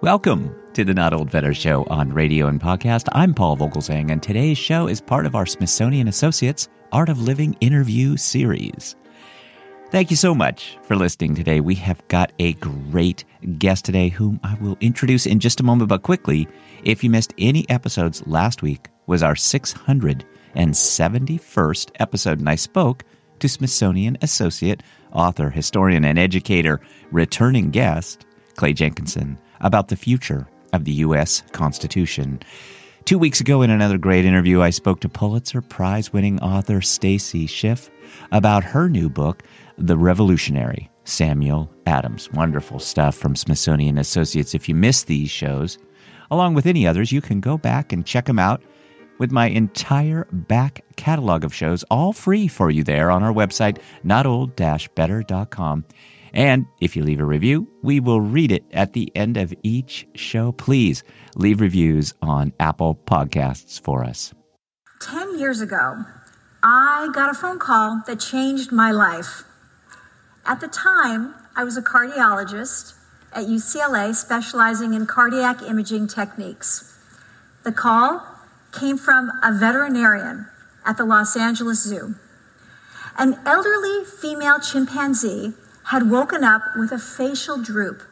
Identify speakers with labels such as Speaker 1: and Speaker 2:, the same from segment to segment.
Speaker 1: Welcome to the Not Old Better Show on radio and podcast. I'm Paul Vogelzang, and today's show is part of our Smithsonian Associates Art of Living interview series. Thank you so much for listening today. We have got a great guest today whom I will introduce in just a moment, but quickly, if you missed any episodes last week, was our 671st episode, and I spoke to Smithsonian Associate, author, historian, and educator, returning guest, Clay Jenkinson about the future of the U.S. Constitution. Two weeks ago, in another great interview, I spoke to Pulitzer Prize winning author Stacy Schiff about her new book, The Revolutionary Samuel Adams. Wonderful stuff from Smithsonian Associates. If you missed these shows, along with any others, you can go back and check them out with my entire back catalog of shows, all free for you there on our website, notold-better.com. And if you leave a review, we will read it at the end of each show. Please leave reviews on Apple Podcasts for us.
Speaker 2: 10 years ago, I got a phone call that changed my life. At the time, I was a cardiologist at UCLA specializing in cardiac imaging techniques. The call came from a veterinarian at the Los Angeles Zoo. An elderly female chimpanzee had woken up with a facial droop,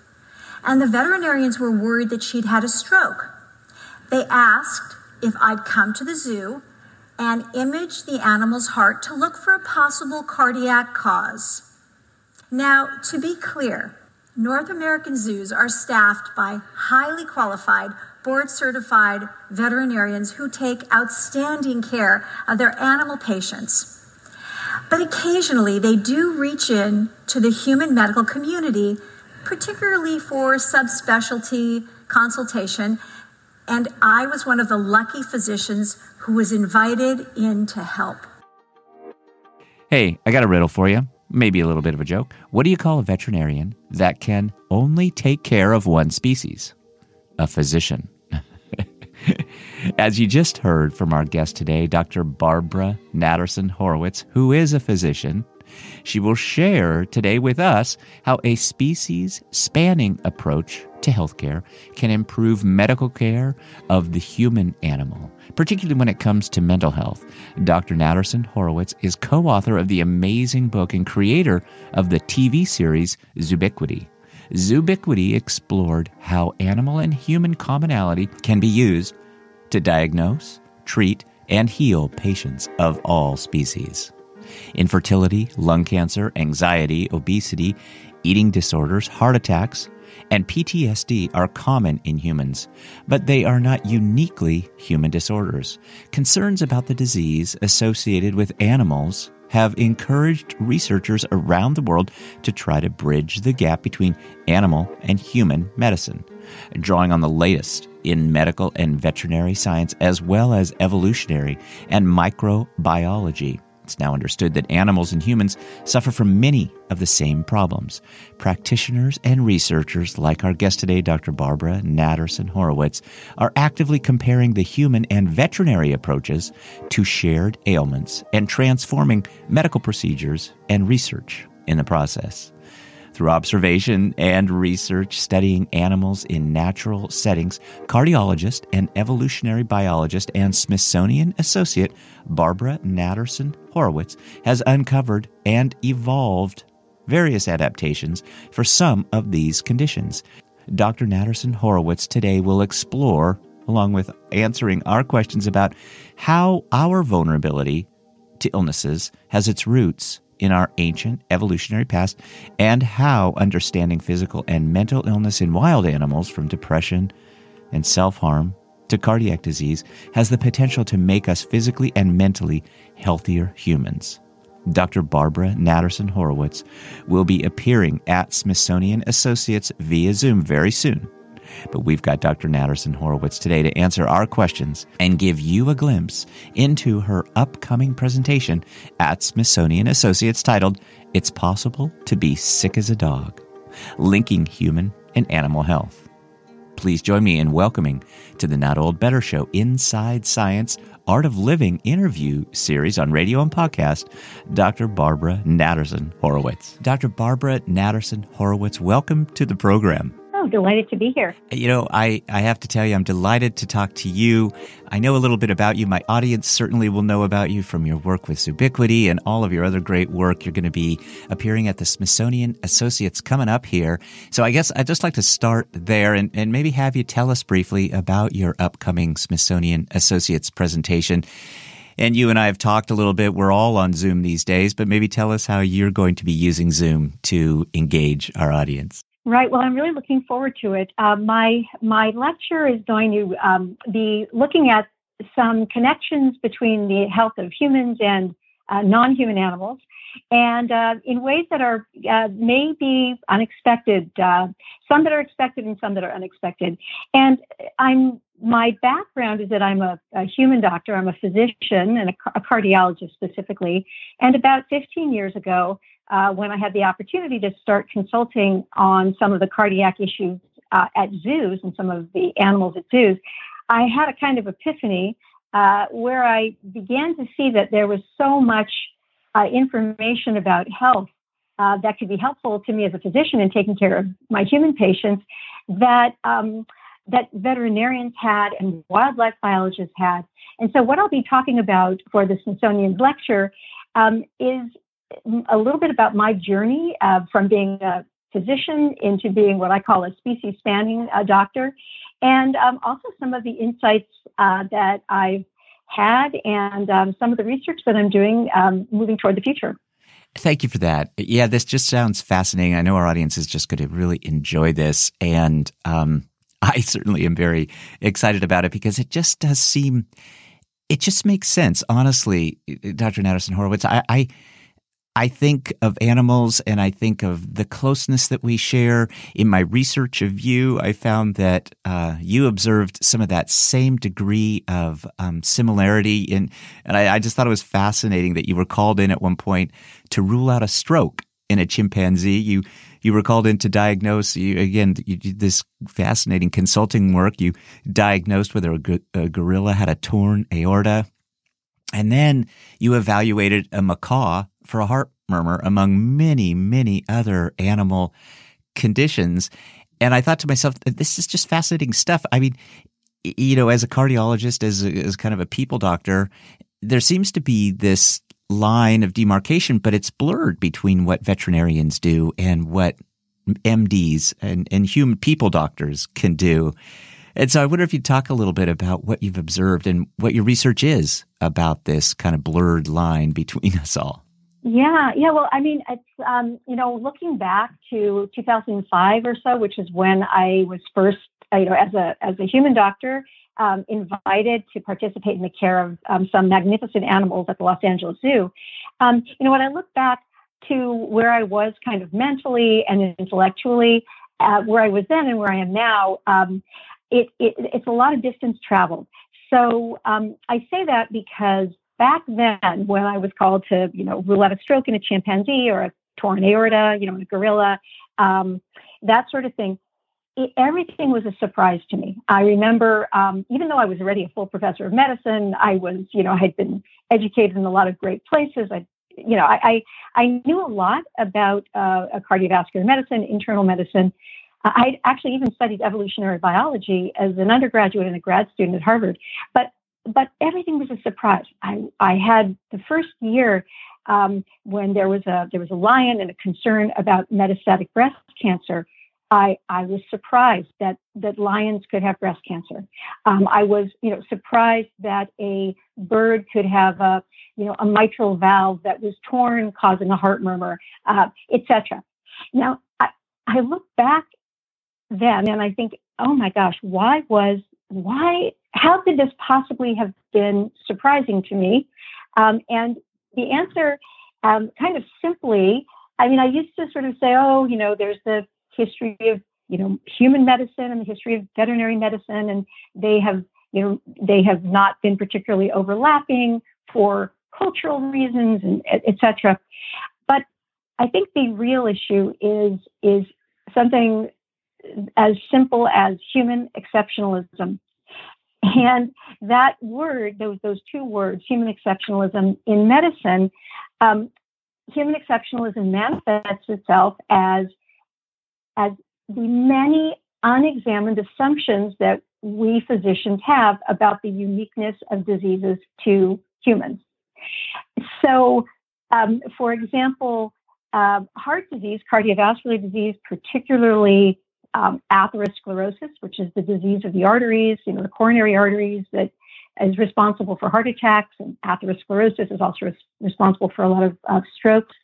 Speaker 2: and the veterinarians were worried that she'd had a stroke. They asked if I'd come to the zoo and image the animal's heart to look for a possible cardiac cause. Now, to be clear, North American zoos are staffed by highly qualified, board certified veterinarians who take outstanding care of their animal patients. But occasionally they do reach in to the human medical community, particularly for subspecialty consultation. And I was one of the lucky physicians who was invited in to help.
Speaker 1: Hey, I got a riddle for you. Maybe a little bit of a joke. What do you call a veterinarian that can only take care of one species? A physician. As you just heard from our guest today, Dr. Barbara Natterson Horowitz, who is a physician, she will share today with us how a species spanning approach to healthcare can improve medical care of the human animal, particularly when it comes to mental health. Dr. Natterson Horowitz is co author of the amazing book and creator of the TV series Zoobiquity. Zoobiquity explored how animal and human commonality can be used to diagnose, treat, and heal patients of all species. Infertility, lung cancer, anxiety, obesity, eating disorders, heart attacks, and PTSD are common in humans, but they are not uniquely human disorders. Concerns about the disease associated with animals have encouraged researchers around the world to try to bridge the gap between animal and human medicine, drawing on the latest in medical and veterinary science, as well as evolutionary and microbiology. It's now understood that animals and humans suffer from many of the same problems. Practitioners and researchers, like our guest today, Dr. Barbara Natterson Horowitz, are actively comparing the human and veterinary approaches to shared ailments and transforming medical procedures and research in the process through observation and research studying animals in natural settings, cardiologist and evolutionary biologist and Smithsonian associate Barbara Natterson Horowitz has uncovered and evolved various adaptations for some of these conditions. Dr. Natterson Horowitz today will explore, along with answering our questions about how our vulnerability to illnesses has its roots in our ancient evolutionary past and how understanding physical and mental illness in wild animals from depression and self harm to cardiac disease has the potential to make us physically and mentally healthier humans. Dr. Barbara Natterson Horowitz will be appearing at Smithsonian Associates via Zoom very soon. But we've got Dr. Natterson Horowitz today to answer our questions and give you a glimpse into her upcoming presentation at Smithsonian Associates titled It's Possible to Be Sick as a Dog Linking Human and Animal Health. Please join me in welcoming to the Not Old Better Show Inside Science Art of Living interview series on radio and podcast, Dr. Barbara Natterson Horowitz. Dr. Barbara Natterson Horowitz, welcome to the program.
Speaker 3: Oh, delighted to be here.
Speaker 1: You know, I, I have to tell you, I'm delighted to talk to you. I know a little bit about you. My audience certainly will know about you from your work with Zoobiquity and all of your other great work. You're going to be appearing at the Smithsonian Associates coming up here. So I guess I'd just like to start there and, and maybe have you tell us briefly about your upcoming Smithsonian Associates presentation. And you and I have talked a little bit. We're all on Zoom these days, but maybe tell us how you're going to be using Zoom to engage our audience.
Speaker 3: Right. Well, I'm really looking forward to it. Uh, my my lecture is going to um, be looking at some connections between the health of humans and uh, non-human animals, and uh, in ways that are uh, maybe unexpected. Uh, some that are expected and some that are unexpected. And I'm my background is that I'm a, a human doctor. I'm a physician and a, a cardiologist specifically. And about 15 years ago, uh, when I had the opportunity to start consulting on some of the cardiac issues uh, at zoos and some of the animals at zoos, I had a kind of epiphany uh, where I began to see that there was so much uh, information about health uh, that could be helpful to me as a physician in taking care of my human patients that um, that veterinarians had and wildlife biologists had. And so, what I'll be talking about for the Smithsonian lecture um, is a little bit about my journey uh, from being a physician into being what I call a species spanning uh, doctor, and um, also some of the insights uh, that I've had and um, some of the research that I'm doing um, moving toward the future.
Speaker 1: Thank you for that. Yeah, this just sounds fascinating. I know our audience is just going to really enjoy this. And um, I certainly am very excited about it because it just does seem, it just makes sense. Honestly, Dr. Natterson Horowitz, I, I I think of animals and I think of the closeness that we share. In my research of you, I found that uh, you observed some of that same degree of um, similarity. In, and I, I just thought it was fascinating that you were called in at one point to rule out a stroke in a chimpanzee. You you were called in to diagnose. You, again, you did this fascinating consulting work. You diagnosed whether a, a gorilla had a torn aorta, and then you evaluated a macaw for a heart murmur among many, many other animal conditions. And I thought to myself, this is just fascinating stuff. I mean, you know, as a cardiologist, as, a, as kind of a people doctor, there seems to be this line of demarcation, but it's blurred between what veterinarians do and what MDs and, and human people doctors can do. And so I wonder if you'd talk a little bit about what you've observed and what your research is about this kind of blurred line between us all.
Speaker 3: Yeah, yeah. Well, I mean, it's um, you know, looking back to 2005 or so, which is when I was first, you know, as a as a human doctor, um, invited to participate in the care of um, some magnificent animals at the Los Angeles Zoo. Um, you know, when I look back to where I was, kind of mentally and intellectually, uh, where I was then and where I am now, um, it, it, it's a lot of distance traveled. So um, I say that because back then, when I was called to, you know, rule out a stroke in a chimpanzee or a torn aorta, you know, in a gorilla, um, that sort of thing, it, everything was a surprise to me. I remember, um, even though I was already a full professor of medicine, I was, you know, I had been educated in a lot of great places. I, you know, I, I, I knew a lot about uh, cardiovascular medicine, internal medicine. I actually even studied evolutionary biology as an undergraduate and a grad student at Harvard. But but everything was a surprise. I, I had the first year um, when there was a there was a lion and a concern about metastatic breast cancer. I, I was surprised that that lions could have breast cancer. Um, I was you know surprised that a bird could have a you know a mitral valve that was torn, causing a heart murmur, uh, etc. Now I, I look back then and I think, oh my gosh, why was why how could this possibly have been surprising to me? Um, and the answer, um, kind of simply, I mean, I used to sort of say, oh, you know, there's the history of, you know, human medicine and the history of veterinary medicine, and they have, you know, they have not been particularly overlapping for cultural reasons and etc. But I think the real issue is is something as simple as human exceptionalism. And that word, those those two words, human exceptionalism in medicine, um, human exceptionalism manifests itself as as the many unexamined assumptions that we physicians have about the uniqueness of diseases to humans. So, um, for example, uh, heart disease, cardiovascular disease, particularly um, atherosclerosis, which is the disease of the arteries, you know, the coronary arteries that is responsible for heart attacks, and atherosclerosis is also res- responsible for a lot of uh, strokes.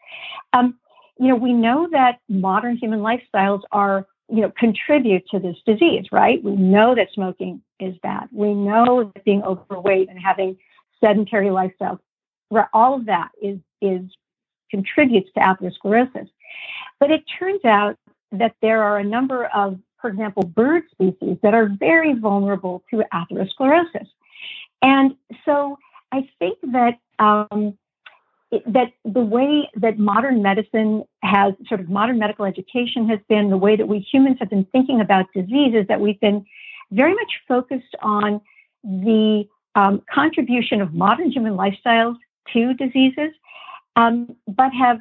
Speaker 3: Um, you know, we know that modern human lifestyles are, you know, contribute to this disease, right? We know that smoking is bad. We know that being overweight and having sedentary lifestyles, all of that is is contributes to atherosclerosis. But it turns out that there are a number of, for example, bird species that are very vulnerable to atherosclerosis. And so I think that um, it, that the way that modern medicine has sort of modern medical education has been the way that we humans have been thinking about disease is that we've been very much focused on the um, contribution of modern human lifestyles to diseases, um, but have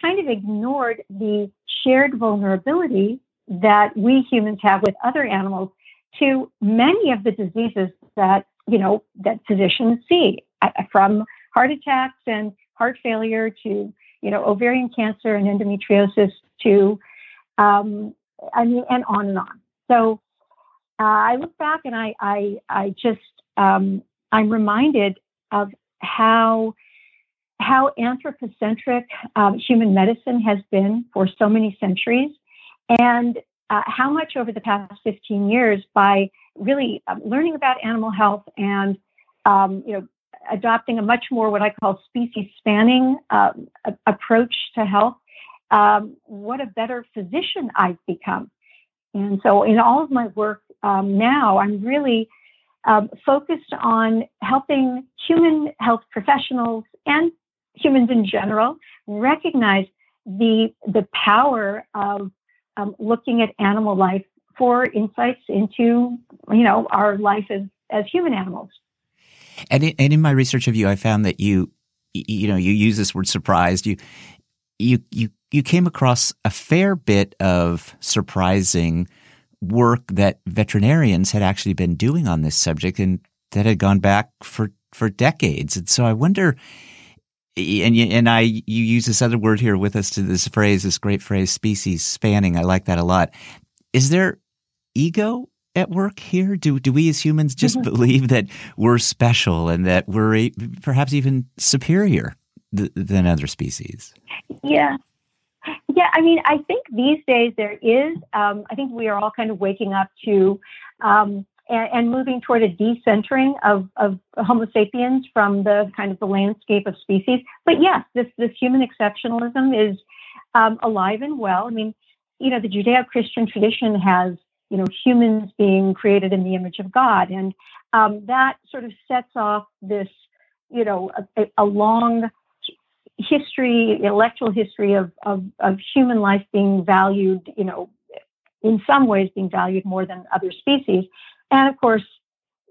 Speaker 3: kind of ignored the shared vulnerability that we humans have with other animals to many of the diseases that you know that physicians see uh, from heart attacks and heart failure to you know ovarian cancer and endometriosis to um, I mean and on and on. So uh, I look back and I I I just um, I'm reminded of how how anthropocentric um, human medicine has been for so many centuries, and uh, how much over the past 15 years by really um, learning about animal health and um, you know adopting a much more what I call species spanning um, approach to health. Um, what a better physician I've become. And so, in all of my work um, now, I'm really um, focused on helping human health professionals and humans in general recognize the the power of um, looking at animal life for insights into you know our life as as human animals.
Speaker 1: And in, and in my research of you, I found that you you know you use this word surprised. You you you you came across a fair bit of surprising work that veterinarians had actually been doing on this subject and that had gone back for for decades. And so I wonder and and I you use this other word here with us to this phrase, this great phrase, species spanning. I like that a lot. Is there ego at work here? Do do we as humans just mm-hmm. believe that we're special and that we're perhaps even superior th- than other species?
Speaker 3: Yeah. Yeah, I mean, I think these days there is. Um, I think we are all kind of waking up to um, and, and moving toward a decentering of, of Homo sapiens from the kind of the landscape of species. But yes, this this human exceptionalism is um, alive and well. I mean, you know, the Judeo-Christian tradition has you know humans being created in the image of God, and um, that sort of sets off this you know a, a long history, intellectual history of, of, of human life being valued, you know, in some ways being valued more than other species. And of course,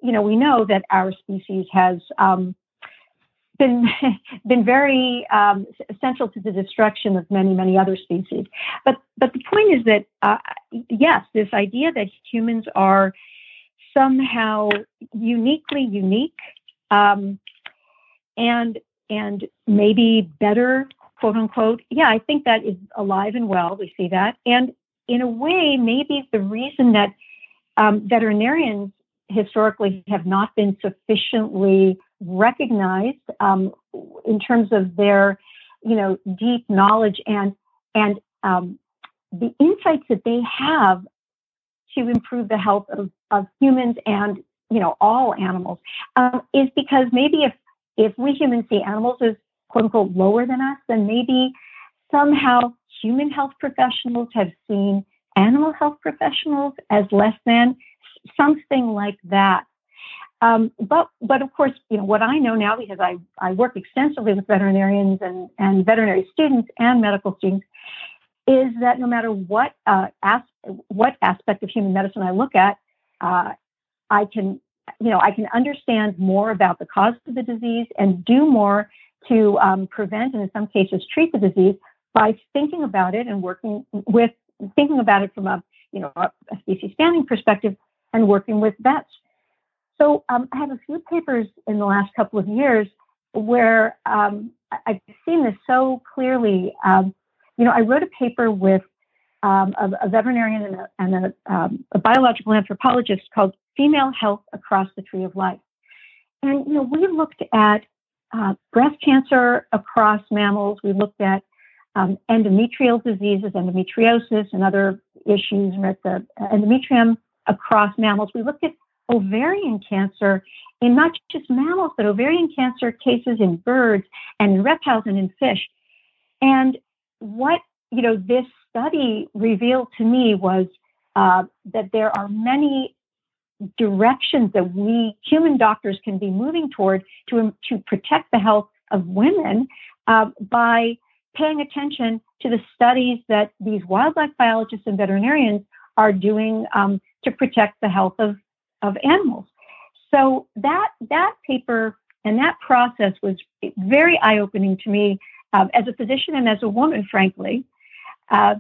Speaker 3: you know, we know that our species has um, been been very um, essential to the destruction of many many other species. But but the point is that uh, yes, this idea that humans are somehow uniquely unique um, and and maybe better quote unquote yeah i think that is alive and well we see that and in a way maybe the reason that um, veterinarians historically have not been sufficiently recognized um, in terms of their, you know, deep knowledge and and um, the insights that they have to improve the health of, of humans and you know all animals um, is because maybe if if we humans see animals as quote unquote lower than us, then maybe somehow human health professionals have seen animal health professionals as less than, something like that. Um, but but of course, you know what I know now because I, I work extensively with veterinarians and, and veterinary students and medical students is that no matter what uh, as, what aspect of human medicine I look at, uh, I can you know I can understand more about the cause of the disease and do more to um, prevent and in some cases treat the disease by thinking about it and working with thinking about it from a you know, a, species spanning perspective and working with vets. So um, I have a few papers in the last couple of years where um, I've seen this so clearly. Um, you know, I wrote a paper with um, a, a, veterinarian and, a, and a, um, a, biological anthropologist called Female Health Across the Tree of Life. And, you know, we looked at uh, breast cancer across mammals. We looked at um, endometrial diseases, endometriosis, and other issues with the endometrium across mammals. We looked at ovarian cancer in not just mammals, but ovarian cancer cases in birds and in reptiles and in fish. And what you know this study revealed to me was uh, that there are many directions that we human doctors can be moving toward to to protect the health of women uh, by paying attention to the studies that these wildlife biologists and veterinarians are doing um, to protect the health of, of animals. So that that paper and that process was very eye opening to me um, as a physician and as a woman, frankly. Uh,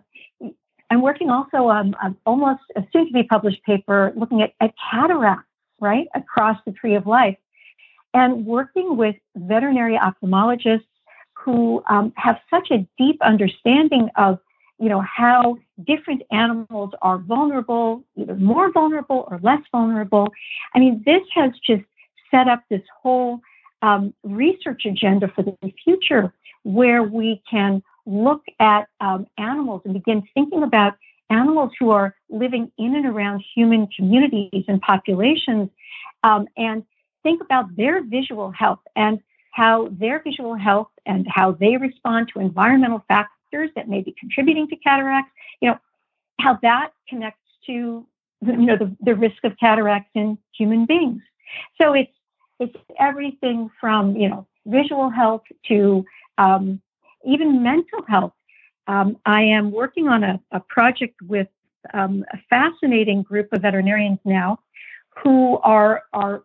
Speaker 3: I'm working also on, almost a soon to be published paper looking at, at cataracts, right, across the tree of life, and working with veterinary ophthalmologists who um, have such a deep understanding of you know how different animals are vulnerable either more vulnerable or less vulnerable. I mean this has just set up this whole um, research agenda for the future where we can look at um, animals and begin thinking about animals who are living in and around human communities and populations um, and think about their visual health. And how their visual health and how they respond to environmental factors that may be contributing to cataracts, you know, how that connects to you know the, the risk of cataracts in human beings. So it's it's everything from you know visual health to um, even mental health. Um, I am working on a, a project with um, a fascinating group of veterinarians now who are are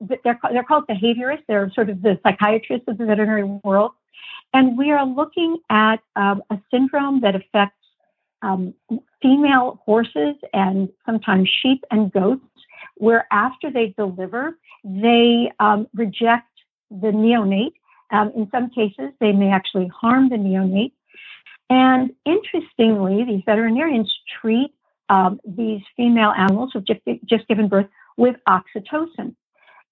Speaker 3: they're they're called behaviorists. They're sort of the psychiatrists of the veterinary world, and we are looking at um, a syndrome that affects um, female horses and sometimes sheep and goats, where after they deliver, they um, reject the neonate um, in some cases, they may actually harm the neonate. And interestingly, these veterinarians treat um, these female animals who've just, just given birth with oxytocin.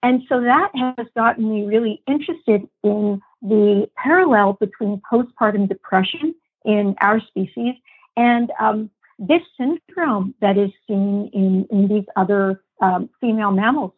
Speaker 3: And so that has gotten me really interested in the parallel between postpartum depression in our species and um, this syndrome that is seen in, in these other um, female mammals.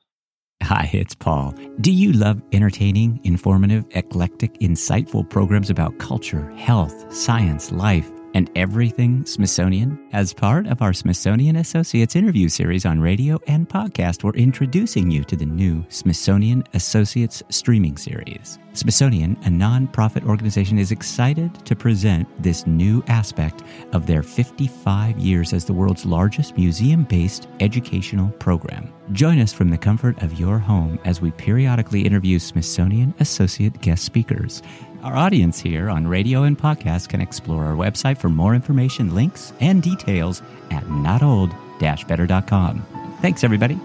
Speaker 1: Hi, it's Paul. Do you love entertaining, informative, eclectic, insightful programs about culture, health, science, life? And everything Smithsonian. As part of our Smithsonian Associates interview series on radio and podcast, we're introducing you to the new Smithsonian Associates streaming series. Smithsonian, a nonprofit organization, is excited to present this new aspect of their 55 years as the world's largest museum based educational program. Join us from the comfort of your home as we periodically interview Smithsonian Associate guest speakers. Our audience here on radio and podcast can explore our website for more information, links, and details at notold-better.com. Thanks, everybody.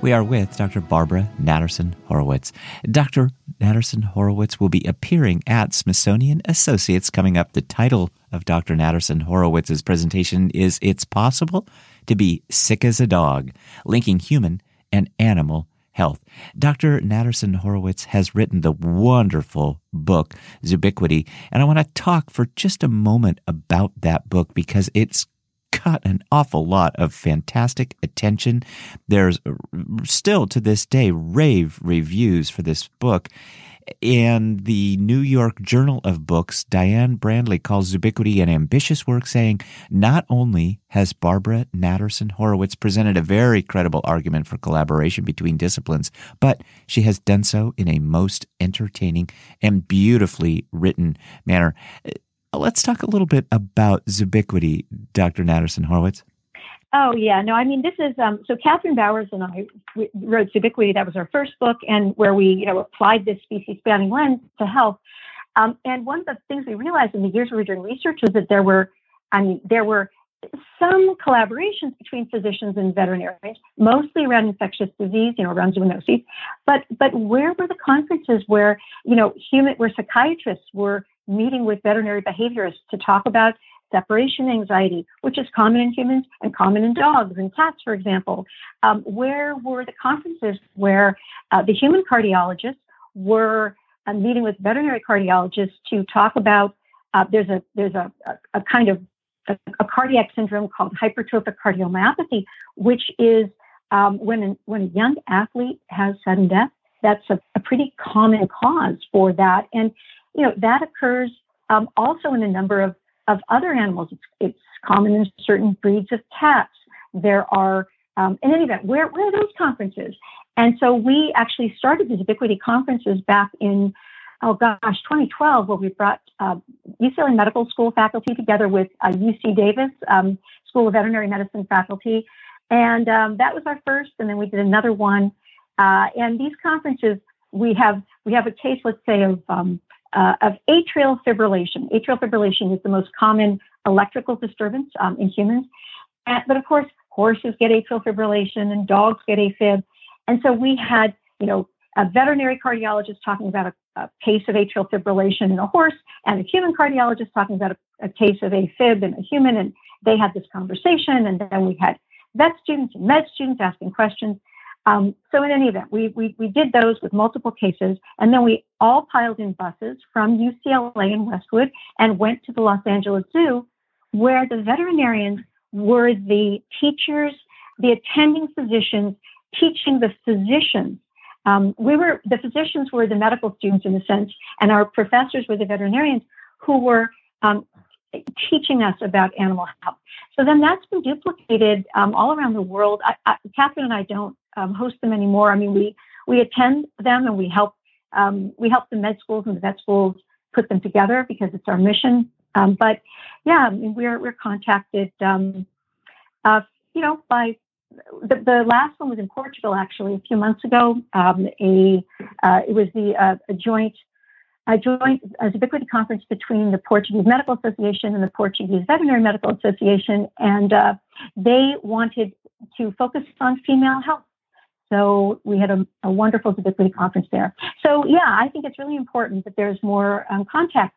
Speaker 1: We are with Dr. Barbara Natterson Horowitz. Dr. Natterson Horowitz will be appearing at Smithsonian Associates coming up. The title of Dr. Natterson Horowitz's presentation is It's Possible to Be Sick as a Dog, linking human and animal health. Dr. Natterson Horowitz has written the wonderful book, Zoobiquity, and I want to talk for just a moment about that book because it's got an awful lot of fantastic attention. There's still to this day rave reviews for this book. And the New York Journal of Books, Diane Brandley calls Zoobiquity an ambitious work, saying not only has Barbara Natterson Horowitz presented a very credible argument for collaboration between disciplines, but she has done so in a most entertaining and beautifully written manner. Uh, let's talk a little bit about Zoobiquity, Dr. Natterson Horowitz.
Speaker 3: Oh yeah, no, I mean this is um, so Kathryn Bowers and I wrote Zoobiquity. That was our first book, and where we you know applied this species spanning lens to health. Um, and one of the things we realized in the years we were doing research was that there were, I mean, there were some collaborations between physicians and veterinarians, mostly around infectious disease, you know, around zoonoses. But but where were the conferences where you know human where psychiatrists were meeting with veterinary behaviorists to talk about separation anxiety, which is common in humans and common in dogs and cats, for example. Um, where were the conferences where uh, the human cardiologists were uh, meeting with veterinary cardiologists to talk about uh, there's a there's a, a, a kind of a, a, cardiac syndrome called hypertrophic cardiomyopathy, which is um, when a, when a young athlete has sudden death. That's a, a pretty common cause for that, and you know that occurs um, also in a number of of other animals. It's, it's common in certain breeds of cats. There are, um, in any event, where, where are those conferences? And so we actually started these Zoobiquity conferences back in, oh gosh, 2012, where we brought uh, UCLA Medical School faculty together with uh, UC Davis um, School of Veterinary Medicine faculty. And um, that was our first, and then we did another one. Uh, and these conferences, we have we have a case, let's say, of um, uh, of atrial fibrillation. Atrial fibrillation is the most common electrical disturbance um, in humans. But of course, horses get atrial fibrillation and dogs get AFib. And so we had, you know, a veterinary cardiologist talking about a, a case of atrial fibrillation in a horse and a human cardiologist talking about a, a case of AFib in a human. And they had this conversation. And then we had vet students and med students asking questions. Um, so in any event, we, we, we did those with multiple cases, and then we all piled in buses from UCLA and Westwood and went to the Los Angeles Zoo, where the veterinarians were the teachers, the attending physicians, teaching the physicians. Um, we were the physicians were the medical students in a sense, and our professors were the veterinarians who were um, teaching us about animal health. So then that's been duplicated um, all around the world. I, I, Kathryn and I don't um, host them anymore. I mean, we we attend them and we help um, we help the med schools and the vet schools put them together because it's our mission. Um, but yeah, I mean, we're we're contacted, um, uh, you know, by the, the last one was in Portugal actually a few months ago. Um, a uh, it was the uh, a joint a joint a Zoobiquity conference between the Portuguese Medical Association and the Portuguese Veterinary Medical Association, and uh, they wanted to focus on female health. So we had a, a wonderful Zoobiquity conference there. So yeah, I think it's really important that there's more um, contact.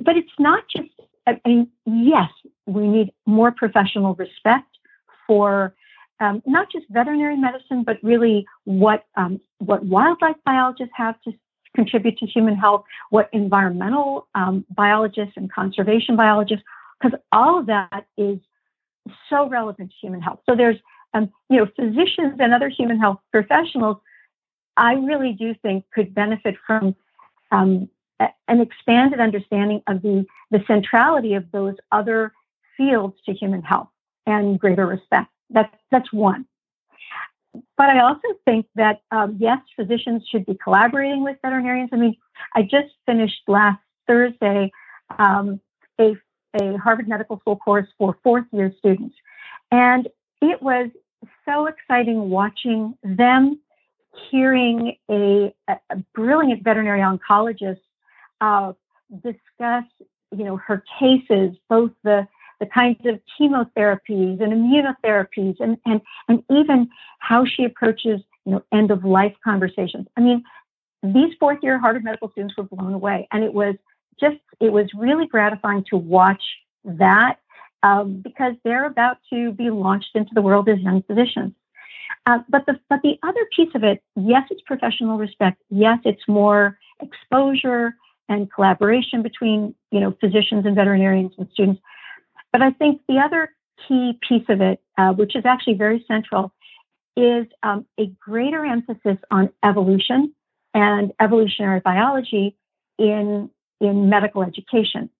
Speaker 3: But it's not just. I mean, yes, we need more professional respect for um, not just veterinary medicine, but really what um, what wildlife biologists have to contribute to human health, what environmental um, biologists and conservation biologists, because all of that is so relevant to human health. So there's um, you know, physicians and other human health professionals, I really do think could benefit from um, an expanded understanding of the, the centrality of those other fields to human health and greater respect. That's, that's one. But I also think that, um, yes, physicians should be collaborating with veterinarians. I mean, I just finished last Thursday um, a, a Harvard Medical School course for fourth year students. And it was so exciting watching them hearing a, a brilliant veterinary oncologist uh, discuss, you know, her cases, both the the kinds of chemotherapies and immunotherapies, and and and even how she approaches, you know, end of life conversations. I mean, these fourth year Harvard medical students were blown away, and it was just it was really gratifying to watch that um, because they're about to be launched into the world as young physicians. Uh, but the but the other piece of it, yes, it's professional respect. Yes, it's more exposure and collaboration between you know physicians and veterinarians and students. But I think the other key piece of it, uh, which is actually very central, is um, a greater emphasis on evolution and evolutionary biology in in medical education.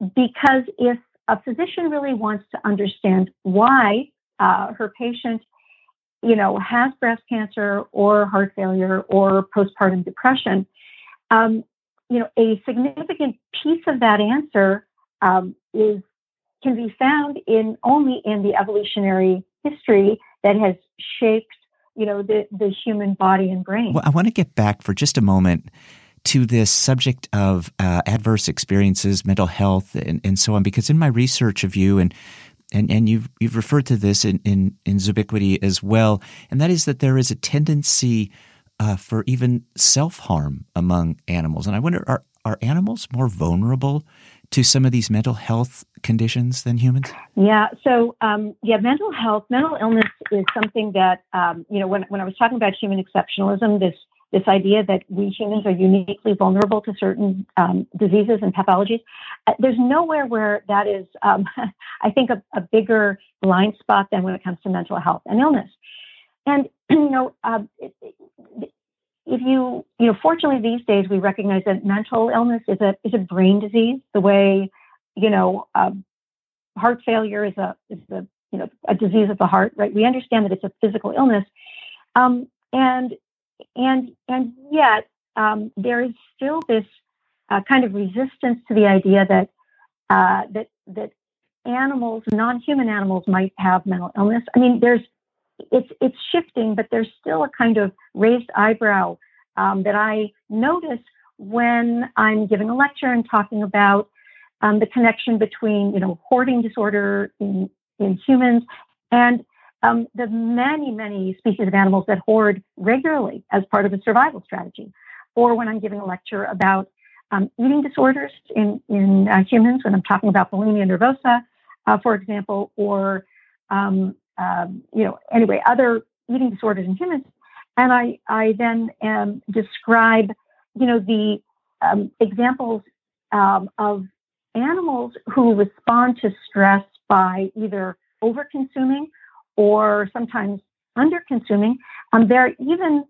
Speaker 3: Because if a physician really wants to understand why uh, her patient, you know, has breast cancer or heart failure or postpartum depression. Um, you know, a significant piece of that answer um, is can be found in only in the evolutionary history that has shaped, you know, the the human body and brain.
Speaker 1: Well, I want to get back for just a moment to this subject of uh, adverse experiences, mental health, and, and so on, because in my research of you and and, and you've, you've referred to this in, in, in Zoobiquity as well, and that is that there is a tendency uh, for even self harm among animals. And I wonder, are, are animals more vulnerable to some of these mental health conditions than humans?
Speaker 3: Yeah. So, um, yeah, mental health, mental illness is something that, um, you know, when, when I was talking about human exceptionalism, this this idea that we humans are uniquely vulnerable to certain um, diseases and pathologies. Uh, there's nowhere where that is, um, I think, a, a, bigger blind spot than when it comes to mental health and illness. And you know, uh, if you, you know, fortunately these days we recognize that mental illness is a is a brain disease. The way, you know, uh, heart failure is a is a you know a disease of the heart, right? We understand that it's a physical illness, um, and and and yet um, there is still this uh, kind of resistance to the idea that uh, that that animals, non-human animals, might have mental illness. I mean, there's it's it's shifting, but there's still a kind of raised eyebrow um, that I notice when I'm giving a lecture and talking about um, the connection between you know hoarding disorder in in humans and um, the many, many species of animals that hoard regularly as part of a survival strategy. Or when I'm giving a lecture about um, eating disorders in, in uh, humans, when I'm talking about bulimia nervosa, uh, for example, or, um, um, you know, anyway, other eating disorders in humans. And I, I then um, describe, you know, the um, examples of animals who respond to stress by either over consuming or sometimes under consuming. Um, there are even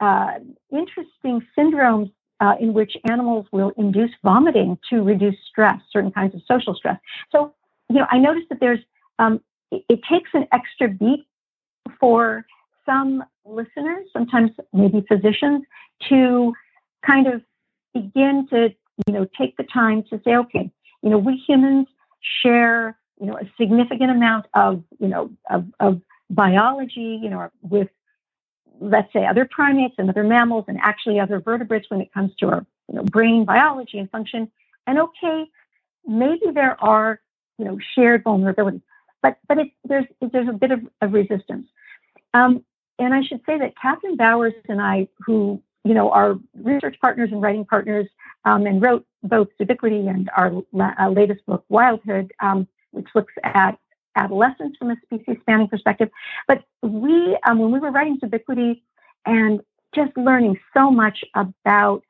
Speaker 3: uh, interesting syndromes uh, in which animals will induce vomiting to reduce stress, certain kinds of social stress. So, you know, I noticed that there's, um, it, it takes an extra beat for some listeners, sometimes maybe physicians, to kind of begin to, you know, take the time to say, okay, you know, we humans share you know, a significant amount of, you know, of, of biology, you know, with, let's say, other primates and other mammals and actually other vertebrates when it comes to our, you know, brain biology and function. And okay, maybe there are, you know, shared vulnerabilities, but but it, there's there's a bit of, of resistance. Um, and I should say that Kathryn Bowers and I, who you know are research partners and writing partners, um, and wrote both Zoobiquity and our la- uh, latest book, Wildhood, um, which looks at adolescence from a species spanning perspective. But we, um, when we were writing Zoobiquity and just learning so much about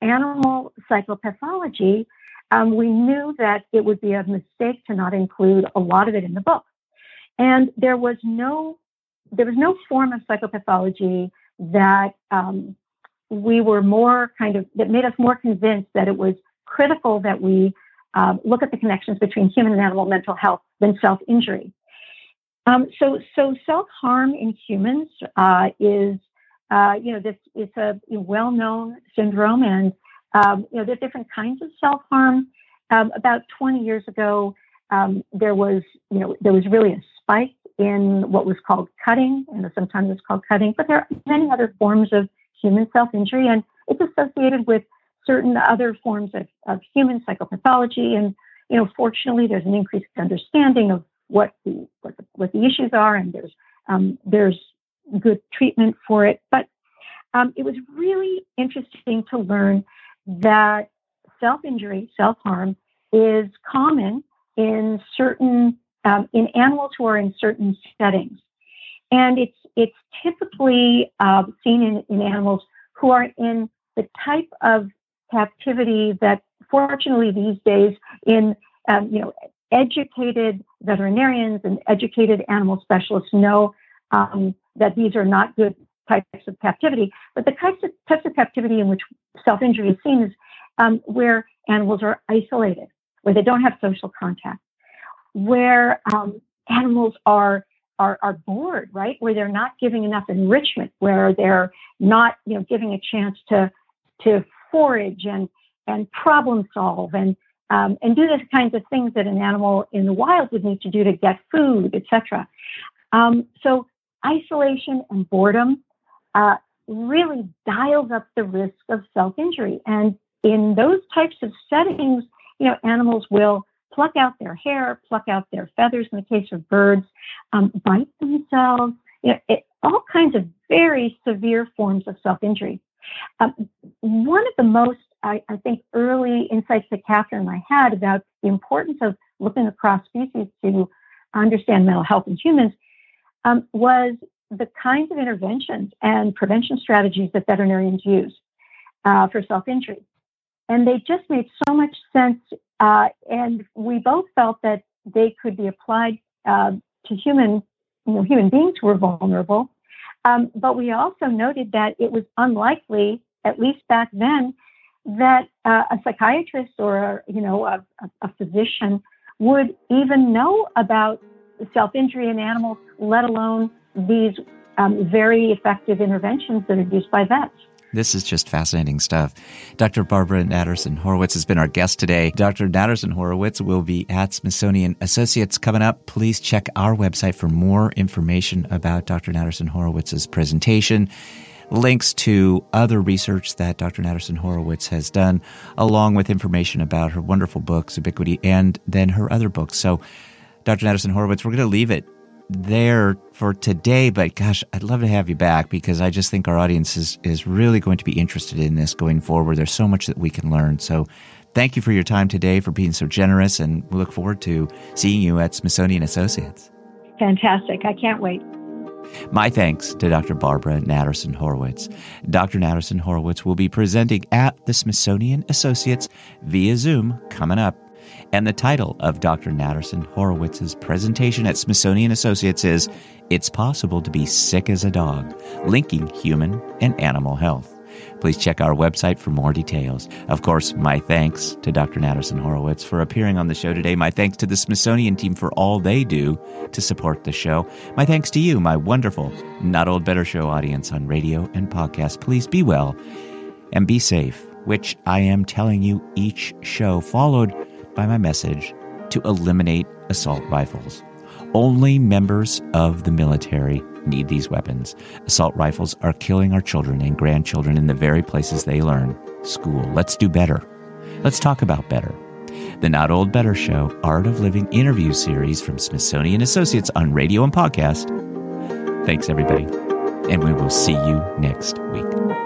Speaker 3: animal psychopathology, um, we knew that it would be a mistake to not include a lot of it in the book. And there was no, there was no form of psychopathology that um, we were more kind of that made us more convinced that it was critical that we um, look at the connections between human and animal mental health than self injury. Um, so, so self harm in humans uh, is, uh, you know, this it's a well known syndrome, and um, you know, there's different kinds of self harm. Um, about 20 years ago, um, there was, you know, there was really a spike in what was called cutting, and sometimes it's called cutting, but there are many other forms of human self injury, and it's associated with certain other forms of, of human psychopathology. And, you know, fortunately, there's an increased understanding of what the, what the, what the issues are, and there's, um, there's good treatment for it. But um, it was really interesting to learn that self injury, self harm, is common in certain um, in animals who are in certain settings, and it's it's typically uh, seen in, in animals who are in the type of captivity that fortunately these days in um, you know educated veterinarians and educated animal specialists know um, that these are not good types of captivity. But the types of, types of captivity in which self-injury is seen is um, where animals are isolated, where they don't have social contact, where um, animals are are, are bored, right? Where they're not giving enough enrichment, where they're not, you know, giving a chance to to forage and and problem solve and um, and do the kinds of things that an animal in the wild would need to do to get food, etc. Um, so isolation and boredom uh, really dials up the risk of self-injury, and in those types of settings, you know, animals will pluck out their hair, pluck out their feathers in the case of birds, um, bite themselves, you know, it, all kinds of very severe forms of self injury. Um, one of the most, I, I, think, early insights that Kathryn and I had about the importance of looking across species to understand mental health in humans um, was the kinds of interventions and prevention strategies that veterinarians use uh, for self injury. And they just made so much sense. Uh, and we both felt that they could be applied uh, to human, you know, human beings who were vulnerable. Um, but we also noted that it was unlikely, at least back then, that uh, a psychiatrist or a, you know a, a physician would even know about self injury in animals, let alone these um, very effective interventions that are used by vets.
Speaker 1: This is just fascinating stuff. Dr. Barbara Natterson Horowitz has been our guest today. Dr. Natterson Horowitz will be at Smithsonian Associates coming up. Please check our website for more information about Dr. Natterson Horowitz's presentation links to other research that Dr. Natterson Horowitz has done, along with information about her wonderful books, Zoobiquity, and then her other books. So, Dr. Natterson Horowitz, we're going to leave it there for today, but gosh, I'd love to have you back because I just think our audience is, is really going to be interested in this going forward. There's so much that we can learn. So thank you for your time today, for being so generous, and we look forward to seeing you at Smithsonian Associates.
Speaker 3: Fantastic. I can't wait.
Speaker 1: My thanks to Dr. Barbara Natterson Horowitz. Dr. Natterson Horowitz will be presenting at the Smithsonian Associates via Zoom coming up and the title of Dr. Natterson Horowitz's presentation at Smithsonian Associates is It's Possible to Be Sick as a Dog Linking Human and Animal Health. Please check our website for more details. Of course, my thanks to Dr. Natterson Horowitz for appearing on the show today. My thanks to the Smithsonian team for all they do to support the show. My thanks to you, my wonderful Not Old Better Show audience on radio and podcast. Please be well and be safe, which I am telling you each show, followed by my message to eliminate assault rifles. Only members of the military need these weapons. Assault rifles are killing our children and grandchildren in the very places they learn school. Let's do better. Let's talk about better. The Not Old Better Show Art of Living interview series from Smithsonian Associates on radio and podcast. Thanks, everybody, and we will see you next week.